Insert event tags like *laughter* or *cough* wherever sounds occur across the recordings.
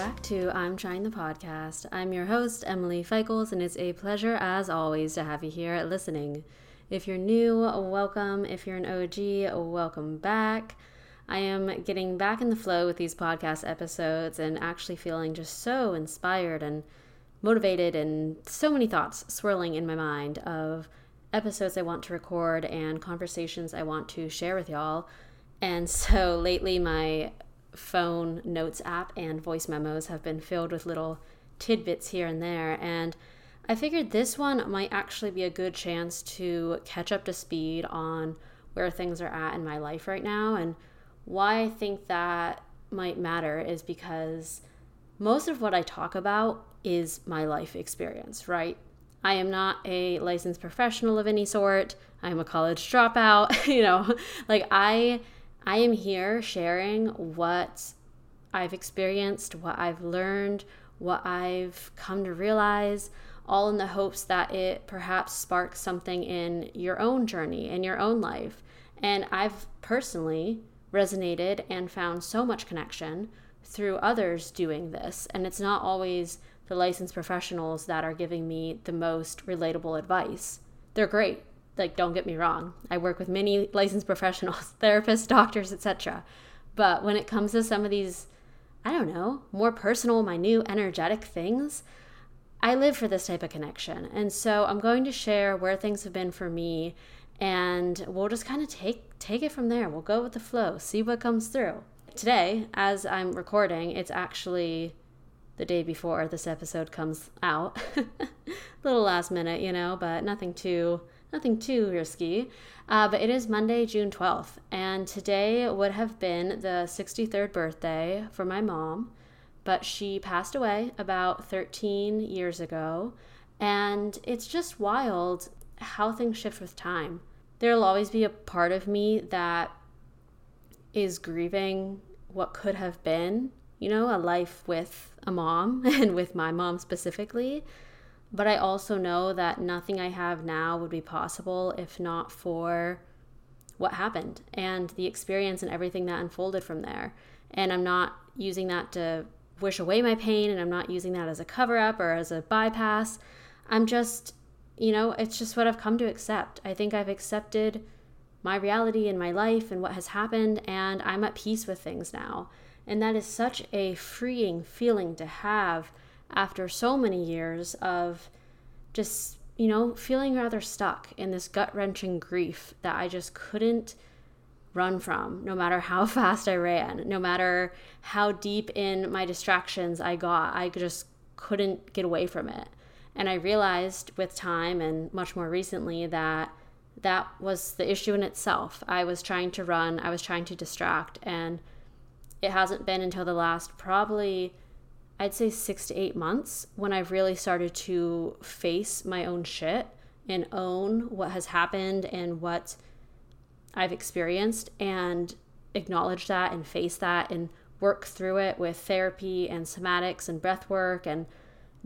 back to I'm Trying the Podcast. I'm your host, Emily Feikls, and it's a pleasure, as always, to have you here listening. If you're new, welcome. If you're an OG, welcome back. I am getting back in the flow with these podcast episodes and actually feeling just so inspired and motivated, and so many thoughts swirling in my mind of episodes I want to record and conversations I want to share with y'all. And so lately, my phone notes app and voice memos have been filled with little tidbits here and there. And I figured this one might actually be a good chance to catch up to speed on where things are at in my life right now. And why I think that might matter is because most of what I talk about is my life experience, right? I am not a licensed professional of any sort. I'm a college dropout. *laughs* you know, like I I am here sharing what I've experienced, what I've learned, what I've come to realize, all in the hopes that it perhaps sparks something in your own journey, in your own life. And I've personally resonated and found so much connection through others doing this. And it's not always the licensed professionals that are giving me the most relatable advice. They're great like don't get me wrong i work with many licensed professionals *laughs* therapists doctors etc but when it comes to some of these i don't know more personal minute energetic things i live for this type of connection. And so i'm going to share where things have been for me and we'll just kind of take take it from there. We'll go with the flow see what comes through. Today as i'm recording it's actually the day before this episode comes out. *laughs* Little last minute you know but nothing too nothing too risky. Uh, but it is Monday, June 12th, and today would have been the 63rd birthday for my mom, but she passed away about 13 years ago. And it's just wild how things shift with time. There'll always be a part of me that is grieving what could have been, you know, a life with a mom *laughs* and with my mom specifically. But I also know that nothing I have now would be possible if not for what happened and the experience and everything that unfolded from there. And I'm not using that to wish away my pain and I'm not using that as a cover up or as a bypass. I'm just, you know, it's just what I've come to accept. I think I've accepted my reality and my life and what has happened, and I'm at peace with things now. And that is such a freeing feeling to have after so many years of just, you know, feeling rather stuck in this gut wrenching grief that I just couldn't run from, no matter how *laughs* fast I ran, no matter how deep in my distractions I got. I just couldn't get away from it. And I realized with time and much more recently that that was the issue in itself. I was trying to run, I was trying to distract, and it hasn't been until the last probably I'd say six to eight months when I've really started to face my own shit and own what has happened and what I've experienced and acknowledge that and face that and work through it with therapy and somatics and breath work and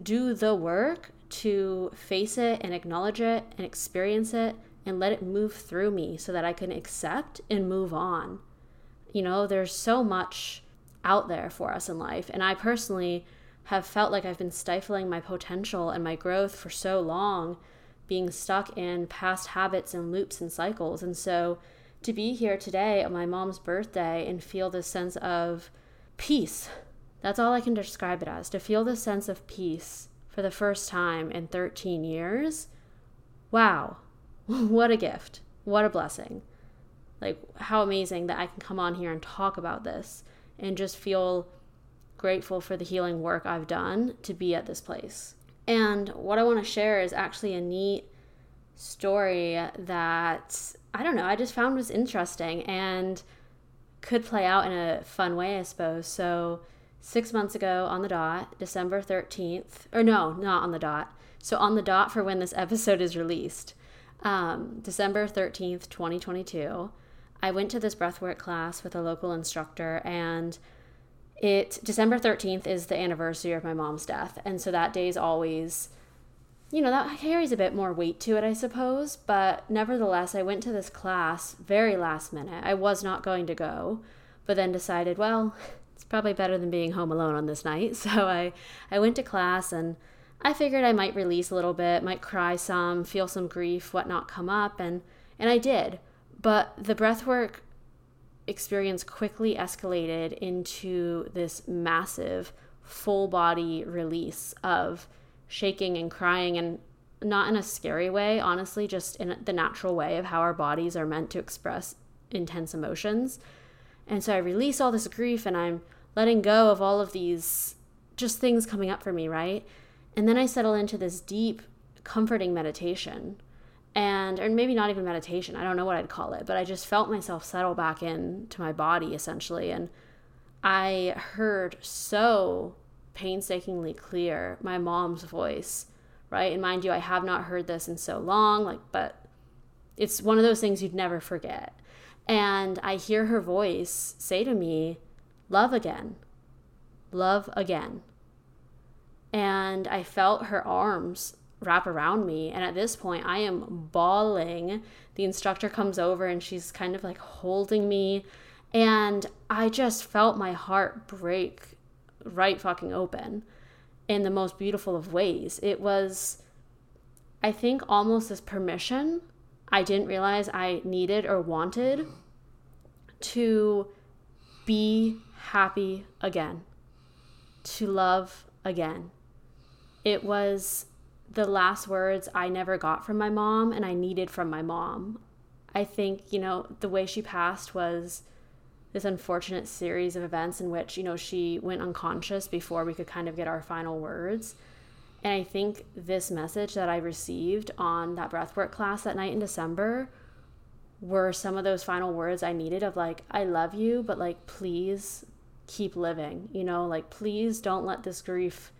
do the work to face it and acknowledge it and experience it and let it move through me so that I can accept and move on. You know, there's so much out there for us in life. And I personally have felt like I've been stifling my potential and my growth for so long, being stuck in past habits and loops and cycles. And so to be here today on my mom's birthday and feel this sense of peace, that's all I can describe it as. To feel this sense of peace for the first time in 13 years, wow, *laughs* what a gift. What a blessing. Like, how amazing that I can come on here and talk about this and just feel grateful for the healing work I've done to be at this place. And what I want to share is actually a neat story that I don't know, I just found was interesting and could play out in a fun way, I suppose. So, six months ago on the dot, December 13th, or no, not on the dot. So, on the dot for when this *laughs* episode is released, um, December 13th, 2022, I went to this breathwork class with a local instructor, and it December 13th is the anniversary of my mom's death. And so that day is always, you know, that carries a bit more weight to it, I suppose. But nevertheless, I went to this class very last minute. I was not going to go, but then decided, well, it's probably better than being home alone on this night. *laughs* So I, I went to class and I figured I might release a little bit, might cry some, feel some grief, whatnot come up, and and I did. But the breathwork experience quickly escalated into this massive full body release of shaking and crying and not in a scary way, honestly, just in the natural way of how our bodies are meant to express intense emotions. And so I release all this grief and I'm letting go of all of these just things coming up for me, right? And then I settle into this deep, comforting meditation. And, or maybe not even meditation, I don't know what I'd call it, but I just felt myself settle back into my body essentially. And I heard so painstakingly clear my mom's voice, right? And mind you, I have not heard this in so long, like, but it's one of those things you'd never forget. And I hear her voice say to me, Love again, love again. And I felt her arms wrap around me. And at this point, I am bawling. The instructor comes over and she's kind of like holding me. And I just felt my heart break right fucking open in the most beautiful of ways. It was, I think, almost this permission I didn't realize I needed or wanted to be happy again, to love again. It was the last words I never got from my mom and I needed from my mom. I think, you know, the way she passed was this unfortunate series of events in which, you know, she went unconscious before we could kind of get our final words. And I think this message that I received on that breathwork class that night in December were some of those final words I needed of like, I love you, but like, please keep living, you know, like, please don't let this grief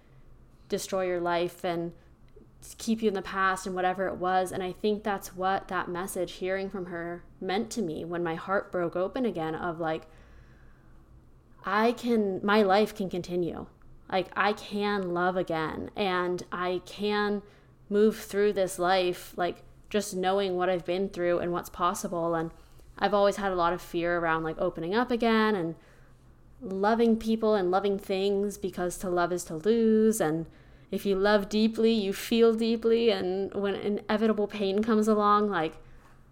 destroy your life and keep you in the past and whatever it was. And I think that's what that message, hearing from her, meant to me when my heart broke open again of like, I can, my life can continue. Like, I can love again and I can move through this life, like, just knowing what I've been through and what's possible. And I've always had a lot of fear around like opening up again and loving people and loving things because to love is to lose. And if you love deeply, you feel deeply. And when inevitable pain comes along, like,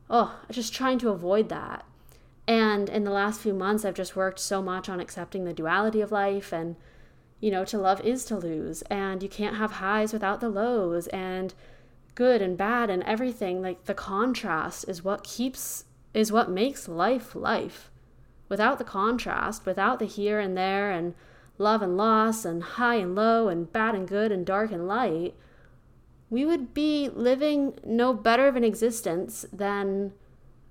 oh, just trying to avoid that. And in the last few months, I've just worked so much on accepting the duality of life and, you know, to love is to lose. And you can't have highs without the lows. And good and bad and everything, like the contrast is what keeps, is what makes life life. Without the contrast, without the here and there and love and loss and high and low and bad and good and dark and light, we would be living no better of an existence than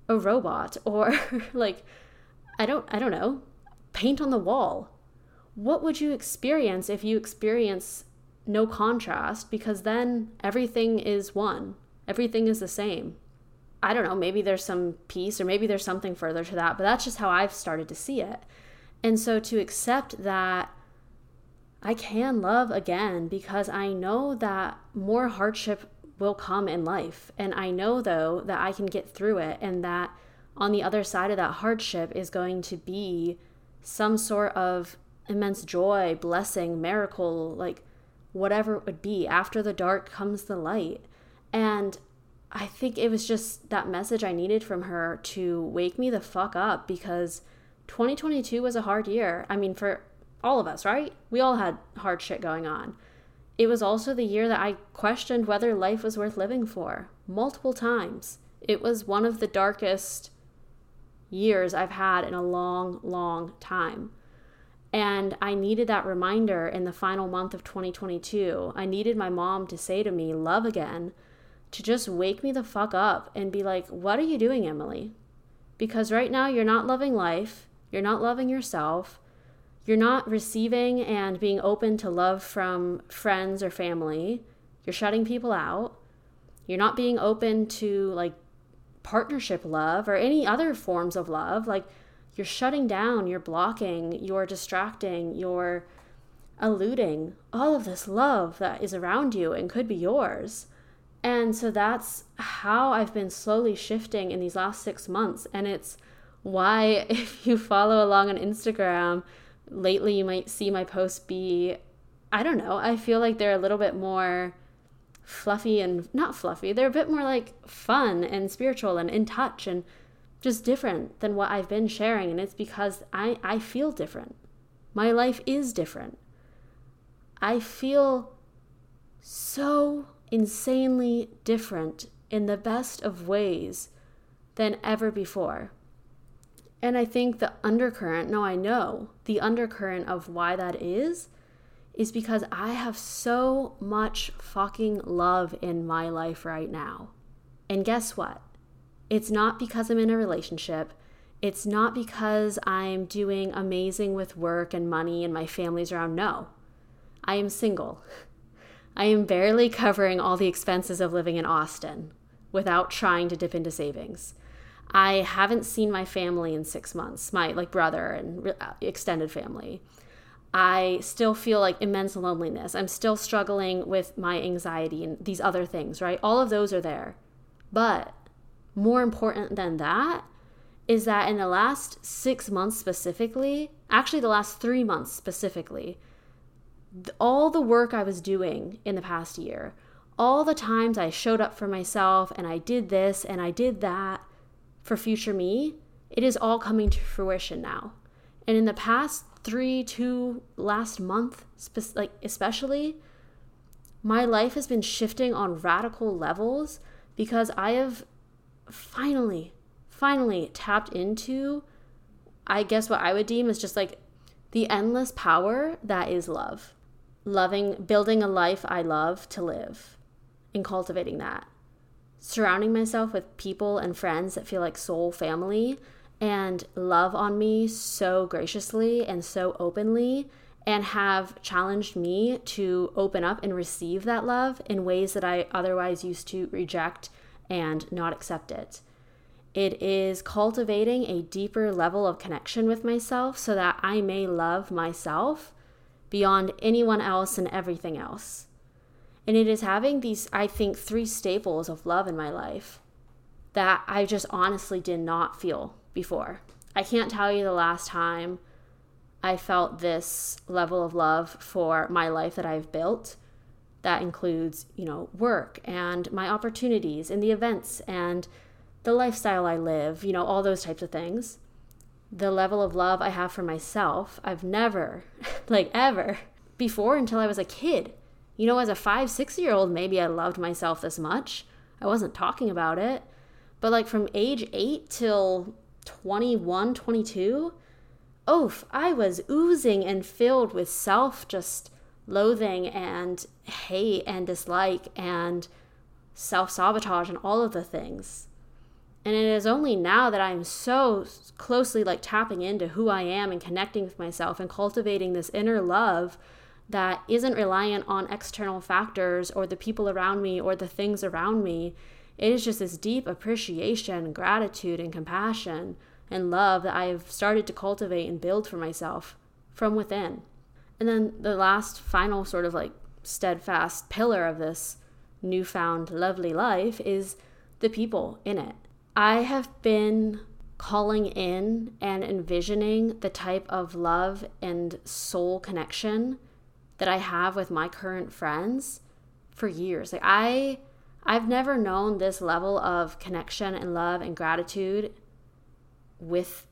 a robot *laughs* or like I don't I don't know, paint on the wall. What would you experience if you experience no contrast because then everything is one. Everything is the same. I don't know, maybe there's some peace or maybe there's something further to that, but that's just how I've started to see it. And so to accept that I can love again because I know that more hardship will come in life. And I know, though, that I can get through it and that on the other side of that hardship is going to be some sort of immense joy, blessing, miracle, like whatever it would be. After the dark comes the light. And I think it was just that message I needed from her to wake me the fuck up because 2022 was a hard year. I mean, for all of us, right? We all had hard shit going on. It was also the year that I questioned whether life was worth living for multiple times. It was one of the darkest years I've had in a long, long time. And I needed that reminder in the final month of 2022. I needed my mom to say to me, love again, to just wake me the fuck up and be like, what are you doing, Emily? Because right now you're not loving life, you're not loving yourself, you're not receiving and being open to love from friends or family. You're shutting people out. You're not being open to like partnership love or any other forms of love. Like you're shutting down, you're blocking, you're distracting, you're eluding all of this love that is around you and could be yours. And so that's how I've been slowly shifting in these last six months. And it's why, *laughs* if you follow along on Instagram, lately you might see my posts be, I don't know, I feel like they're a little bit more fluffy and not fluffy. They're a bit more like fun and spiritual and in touch and just different than what I've been sharing. And it's because I, I feel different. My life is different. I feel so insanely different in the best of ways than ever before. And I think the undercurrent, no, I know the undercurrent of why that is, is because I have so much fucking love in my life right now. And guess what? It's not because I'm in a relationship. It's not because I'm doing amazing with work and money and my family's around. No, I am single. *laughs* I am barely covering all the expenses of living in Austin without trying to dip into savings. I haven't seen my family in six months, my like brother and uh, extended family. I still feel like immense loneliness. I'm still struggling with my anxiety and these other things, right? All of those are there. But more important than that is that in the last six months specifically, actually, the last three months specifically, all the work I was doing in the past year, all the times I showed up for myself and I did this and I did that, for future me, it is all coming to fruition now. And in the past three, two, last month, spe- like especially, my life has been shifting on radical levels because I have finally, finally tapped into, I guess what I would deem as just like the endless power that is love. Loving, building a life I love to live and cultivating that surrounding myself with people and friends that feel like soul family and love on me so graciously and so openly and have challenged me to open up and receive that love in ways that I otherwise used to reject and not accept it. It is cultivating a deeper level of connection with myself so that I may love myself beyond anyone else and everything else. And it is having these, I think, three staples of love in my life that I just honestly did not feel before. I can't tell you the last time I felt this level of love for my life that I've built. That includes, you know, work and my opportunities and the events and the lifestyle I live, you know, all those types of things. The level of love I have for myself, I've never, *laughs* like ever, before until I was a kid. You know, as a five, six year old, maybe I loved myself this much. I wasn't talking about it. But like from age eight till 21, 22, oof, I was oozing and filled with self just loathing and hate and dislike and self sabotage and all of the things. And it is only now that I'm so closely like tapping into who I am and connecting with myself and cultivating this inner love that isn't reliant on external factors or the people around me or the things around me. It is just this deep appreciation, gratitude, and compassion and love that I've started to cultivate and build for myself from within. And then the last, final sort of like steadfast pillar of this newfound lovely life is the people in it. I have been calling in and envisioning the type of love and soul connection that I have with my current friends for years. Like I I've never known this level of connection and love and gratitude with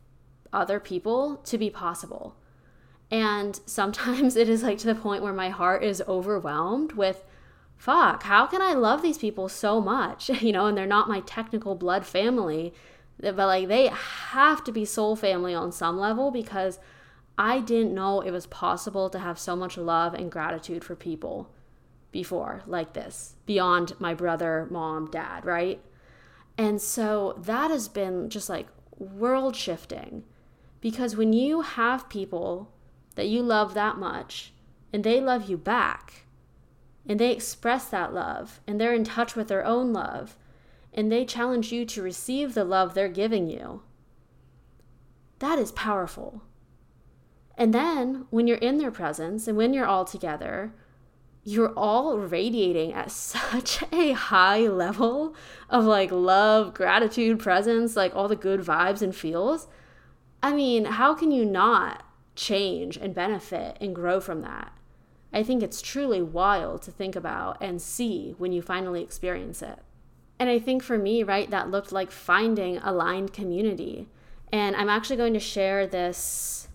other people to be possible. And sometimes *laughs* it is like to the point where my heart is overwhelmed with fuck, how can I love these people so much? *laughs* You know, and they're not my technical blood family, but like they have to be soul family on some level because I didn't know it was possible to have so much love and gratitude for people before, like this, beyond my brother, mom, dad, right? And so that has been just like world shifting because when you have people that you love that much and they love you back and they express that love and they're in touch with their own love and they challenge you to receive the love they're giving you, that is powerful. And then when you're in their presence and when you're all together, you're all radiating at *laughs* such a high level of like love, gratitude, presence, like all the good vibes and feels. I mean, how can you not change and benefit and grow from that. I think it's truly wild to think about and see when you finally experience it. And I think for me, right, that looked like finding aligned community. And I'm actually going to share this.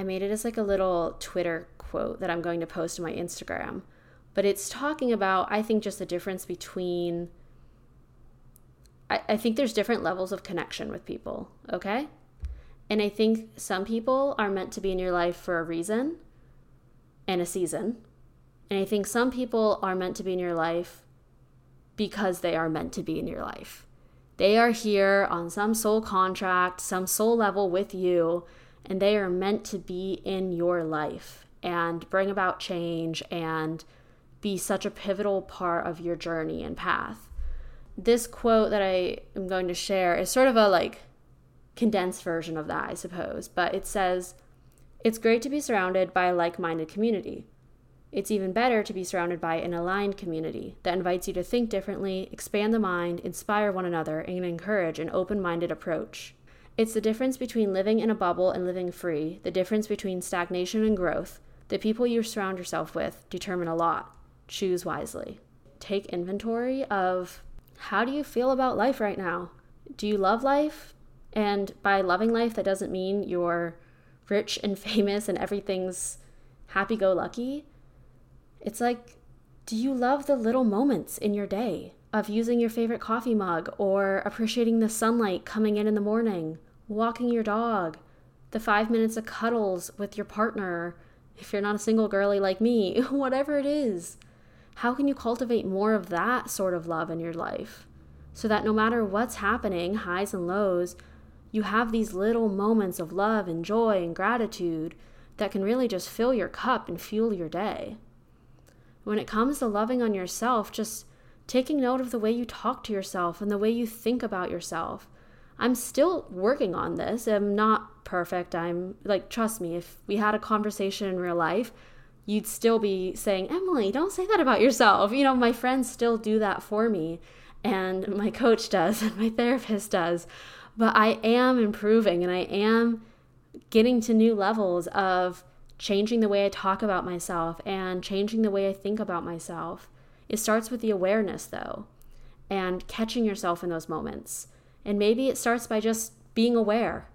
I made it as like a little Twitter quote that I'm going to post to my Instagram. But it's talking about, I think, just the difference between. I, I think there's different levels of connection with people, okay? And I think some people are meant to be in your life for a reason and a season. And I think some people are meant to be in your life because they are meant to be in your life. They are here on some soul contract, some soul level with you, and they are meant to be in your life and bring about change and be such a pivotal part of your journey and path. This quote that I am going to share is sort of a like condensed version of that, I suppose, but it says, It's great to be surrounded by a like minded community. It's even better to be surrounded by an aligned community that invites you to think differently, expand the mind, inspire one another, and encourage an open minded approach. It's the difference between living in a bubble and living free, the difference between stagnation and growth. The people you surround yourself with determine a lot. Choose wisely. Take inventory of how do you feel about life right now? Do you love life? And by loving life, that doesn't mean you're rich and *laughs* famous and everything's happy go lucky. It's like, do you love the little moments in your day of using your favorite coffee mug or appreciating the sunlight coming in in the morning, walking your dog, the five minutes of cuddles with your partner, if you're not a single girly like me, *laughs* whatever it is? How can you cultivate more of that sort of love in your life so that no matter what's happening, highs and lows, you have these little moments of love and joy and gratitude that can really just fill your cup and fuel your day? When it comes to loving on yourself, just taking note of the way you talk to yourself and the way you think about yourself. I'm still working on this. I'm not perfect. I'm like, trust me, if we had a conversation in real life, you'd still be saying, Emily, don't say that about yourself. You know, my friends still do that for me, and my coach does, and my therapist does. But I am improving and I am getting to new levels of changing the way I talk about myself and changing the way I think about myself. It starts with the awareness, though, and catching yourself in those moments. And maybe it starts by just being aware.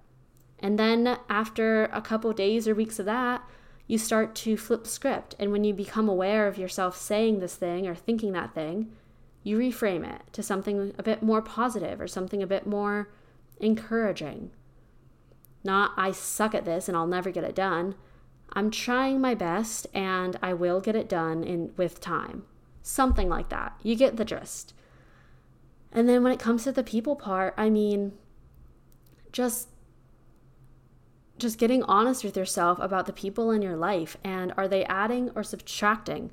And then after a couple days or weeks of that, you start to flip script. And when you become aware of yourself saying this thing or thinking that thing, you reframe it to something a bit more positive or something a bit more encouraging. Not, I suck at this and I'll never get it done, I'm trying my best and I will get it done in with time. Something like that. You get the gist. And then when it comes to the people part, I mean just just getting honest with yourself about the people in your life and are they adding or subtracting?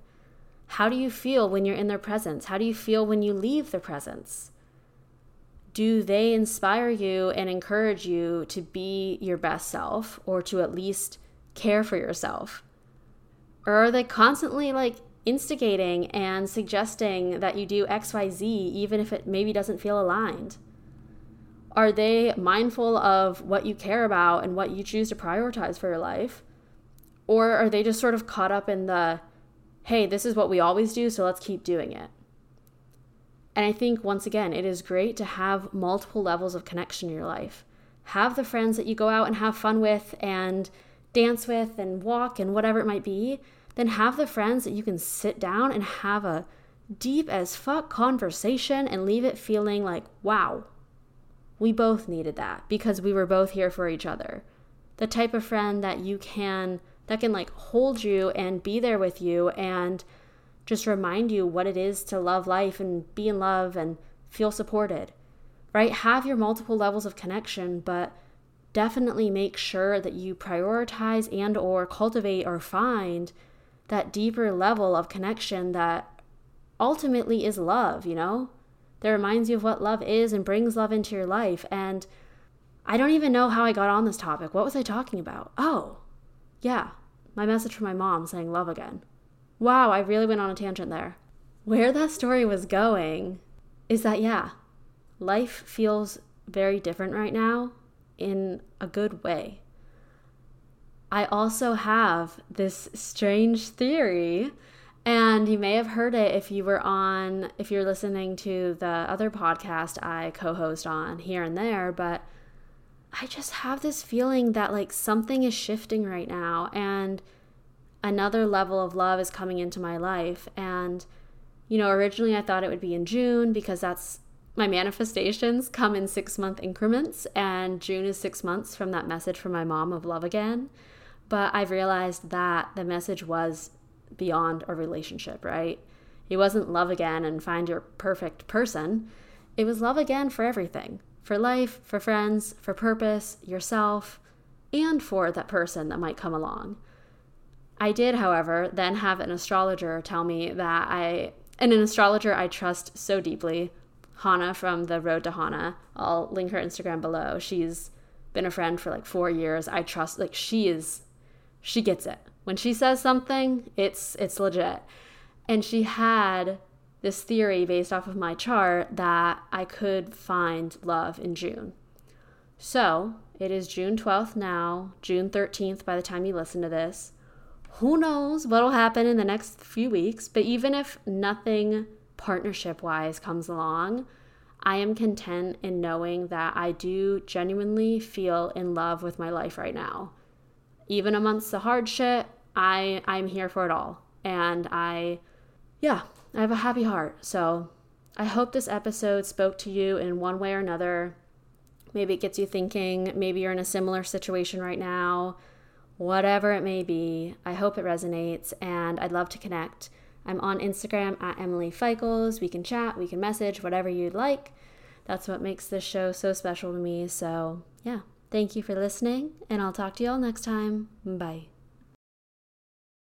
How do you feel when you're in their presence? How do you feel when you leave their presence? Do they inspire you and encourage you to be your best self or to at least care for yourself? Or are they constantly like instigating and suggesting that you do XYZ even if it maybe doesn't feel aligned? Are they mindful of what you care about and what you choose to prioritize for your life? Or are they just sort of caught up in the, hey, this is what we always do, so let's keep doing it? And I think, once again, it is great to have multiple levels of connection in your life. Have the friends that you go out and have fun with and dance with and walk and whatever it might be, then have the friends that you can sit down and have a deep as fuck conversation and leave it feeling like, wow, we both needed that because we were both here for each other. The type of friend that you can, that can like hold you and be there with you and just remind you what it is to love life and be in love and feel supported, right? Have your multiple levels of connection, but definitely make sure that you prioritize and or cultivate or find that deeper level of connection that ultimately is love, you know? That reminds you of what love is and brings love into your life. And I don't even know how I got on this topic. What was I talking about? Oh, yeah, my message from my mom saying love again. Wow, I really went on a tangent there. Where that story was going is that, yeah, life feels very different right now in a good way. I also have this strange theory. And you may have heard it if you were on, if you're listening to the other podcast I co host on here and there, but I just have this feeling that like something is shifting right now and another level of love is coming into my life. And, you know, originally I thought it would be in June because that's my manifestations come in six month increments, and June is six months from that message from my mom of love again. But I've realized that the message was beyond a relationship, right? It wasn't love again and find your perfect person. It was love again for everything for life, for friends, for purpose, yourself, and for that person that might come along. I did, however, then have an astrologer tell me that I, and an astrologer I trust so deeply, Hannah from the Road to Hannah. I'll link her Instagram below. She's been a friend for like four years. I trust, like, she is, she gets it. When she says something, it's it's legit. And she had this theory based off of my chart that I could find love in June. So it is June 12th now, June 13th by the time you listen to this. Who knows what'll happen in the next few weeks, but even if nothing partnership wise comes along, I am content in knowing that I do genuinely feel in love with my life right now. Even amongst the hard shit, I I'm here for it all. And I yeah, I have a happy heart. So I hope this episode spoke to you in one way or another. Maybe it gets you thinking. Maybe you're in a similar situation right now. Whatever it may be, I hope it resonates and I'd love to connect. I'm on Instagram at Emily Feikls. We can chat, we can message, whatever you'd like. That's what makes this show so special to me. So, yeah, thank you for listening, and I'll talk to you all next time. Bye.